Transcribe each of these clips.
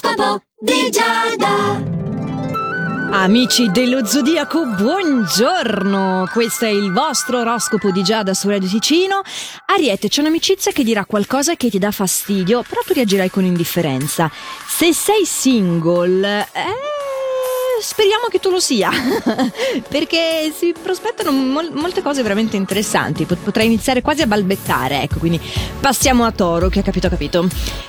L'oroscopo di Giada. Amici dello Zodiaco, buongiorno! Questo è il vostro oroscopo di Giada su Radio Ticino. Ariete, c'è un'amicizia che dirà qualcosa che ti dà fastidio, però tu reagirai con indifferenza. Se sei single, eh speriamo che tu lo sia, perché si prospettano mol- molte cose veramente interessanti. Pot- potrai iniziare quasi a balbettare, ecco, quindi passiamo a Toro, che ha capito, ha capito.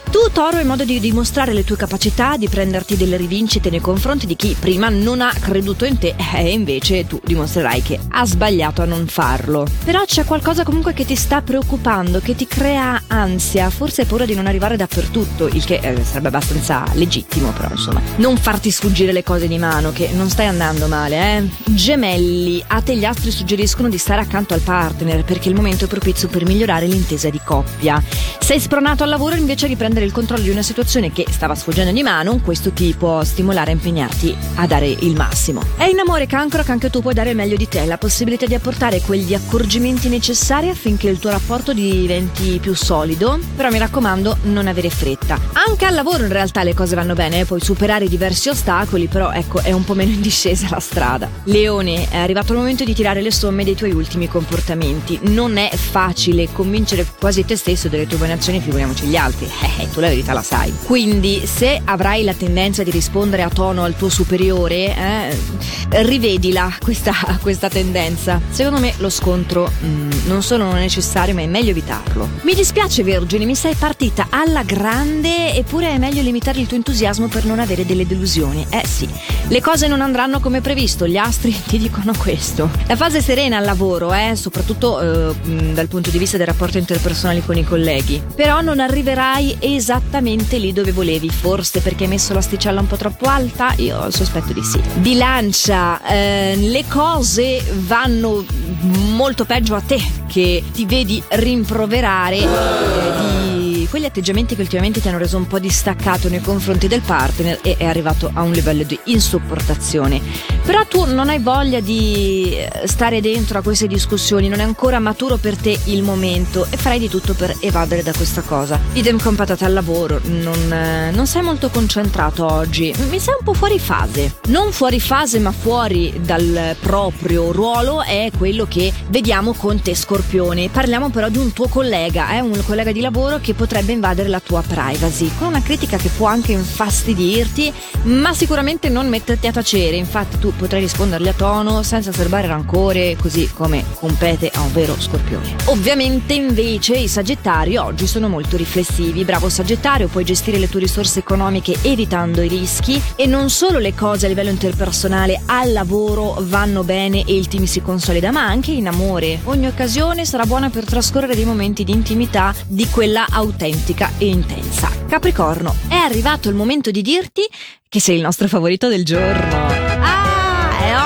Tu, Toro, hai modo di dimostrare le tue capacità, di prenderti delle rivincite nei confronti di chi prima non ha creduto in te e invece tu dimostrerai che ha sbagliato a non farlo. Però c'è qualcosa comunque che ti sta preoccupando, che ti crea ansia, forse hai paura di non arrivare dappertutto, il che eh, sarebbe abbastanza legittimo, però insomma, non farti sfuggire le cose di mano mano che non stai andando male, eh? Gemelli, a te gli astri suggeriscono di stare accanto al partner perché il momento è propizio per migliorare l'intesa di coppia. Sei spronato al lavoro invece di prendere il controllo di una situazione che stava sfuggendo di mano, questo ti può stimolare a impegnarti a dare il massimo. È in amore cancro che anche tu puoi dare il meglio di te, la possibilità di apportare quegli accorgimenti necessari affinché il tuo rapporto diventi più solido, però mi raccomando non avere fretta. Anche al lavoro in realtà le cose vanno bene, puoi superare diversi ostacoli, però ecco è un po' meno in discesa la strada. Leone, è arrivato il momento di tirare le somme dei tuoi ultimi comportamenti. Non è facile convincere quasi te stesso delle tue buone azioni, figuriamoci gli altri. Eh, tu la verità la sai. Quindi, se avrai la tendenza di rispondere a tono al tuo superiore, eh, rivedila questa, questa, tendenza. Secondo me lo scontro mm, non solo non è necessario, ma è meglio evitarlo. Mi dispiace, Vergine, mi sei partita alla grande, eppure è meglio limitare il tuo entusiasmo per non avere delle delusioni. Eh sì, le le cose non andranno come previsto, gli astri ti dicono questo. La fase serena al lavoro, eh, soprattutto eh, dal punto di vista dei rapporti interpersonali con i colleghi. Però non arriverai esattamente lì dove volevi, forse perché hai messo l'asticella un po' troppo alta? Io sospetto di sì. Bilancia, eh, le cose vanno molto peggio a te che ti vedi rimproverare eh, di quegli atteggiamenti che ultimamente ti hanno reso un po' distaccato nei confronti del partner e è arrivato a un livello di insopportazione. Però tu non hai voglia di eh, stare dentro a queste discussioni, non è ancora maturo per te il momento e farai di tutto per evadere da questa cosa. Idem con patate al lavoro, non, eh, non sei molto concentrato oggi, mi sei un po' fuori fase. Non fuori fase ma fuori dal proprio ruolo è quello che vediamo con te Scorpione. Parliamo però di un tuo collega, eh? un collega di lavoro che potrebbe potrebbe invadere la tua privacy, con una critica che può anche infastidirti, ma sicuramente non metterti a tacere, infatti tu potrai rispondergli a tono senza serbare rancore, così come compete a un vero scorpione. Ovviamente invece i sagittari oggi sono molto riflessivi, bravo sagittario, puoi gestire le tue risorse economiche evitando i rischi e non solo le cose a livello interpersonale al lavoro vanno bene e il team si consolida, ma anche in amore. Ogni occasione sarà buona per trascorrere dei momenti di intimità di quella autentica autentica e intensa. Capricorno, è arrivato il momento di dirti che sei il nostro favorito del giorno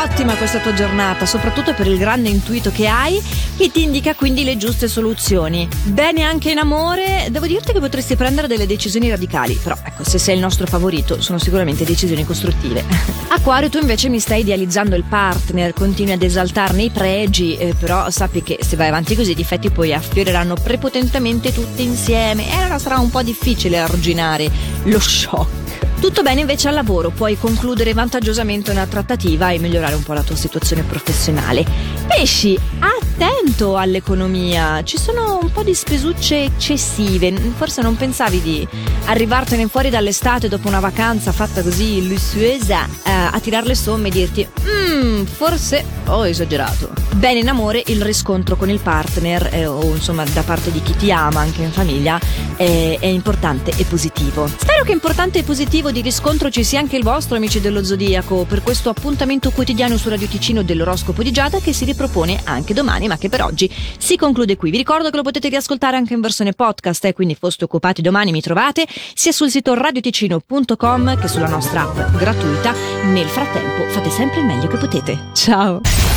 ottima questa tua giornata, soprattutto per il grande intuito che hai, che ti indica quindi le giuste soluzioni. Bene anche in amore, devo dirti che potresti prendere delle decisioni radicali, però ecco, se sei il nostro favorito, sono sicuramente decisioni costruttive. Acquario, tu invece mi stai idealizzando il partner, continui ad esaltarne i pregi, eh, però sappi che se vai avanti così i difetti poi affioreranno prepotentemente tutti insieme e allora sarà un po' difficile arginare lo shock. Tutto bene invece al lavoro, puoi concludere vantaggiosamente una trattativa e migliorare un po' la tua situazione professionale. Pesci, attento all'economia, ci sono un po' di spesucce eccessive, forse non pensavi di arrivartene fuori dall'estate dopo una vacanza fatta così lussuosa eh, a tirare le somme e dirti mmm, forse ho esagerato. Bene in amore il riscontro con il partner eh, o insomma da parte di chi ti ama anche in famiglia è, è importante e positivo. Spero che importante e positivo di riscontro ci sia anche il vostro, amici dello Zodiaco, per questo appuntamento quotidiano su Radio Ticino dell'oroscopo di Giada che si ripropone anche domani, ma che per oggi si conclude qui. Vi ricordo che lo potete riascoltare anche in versione podcast, eh, quindi foste occupati domani mi trovate sia sul sito radioticino.com che sulla nostra app gratuita. Nel frattempo fate sempre il meglio che potete. Ciao!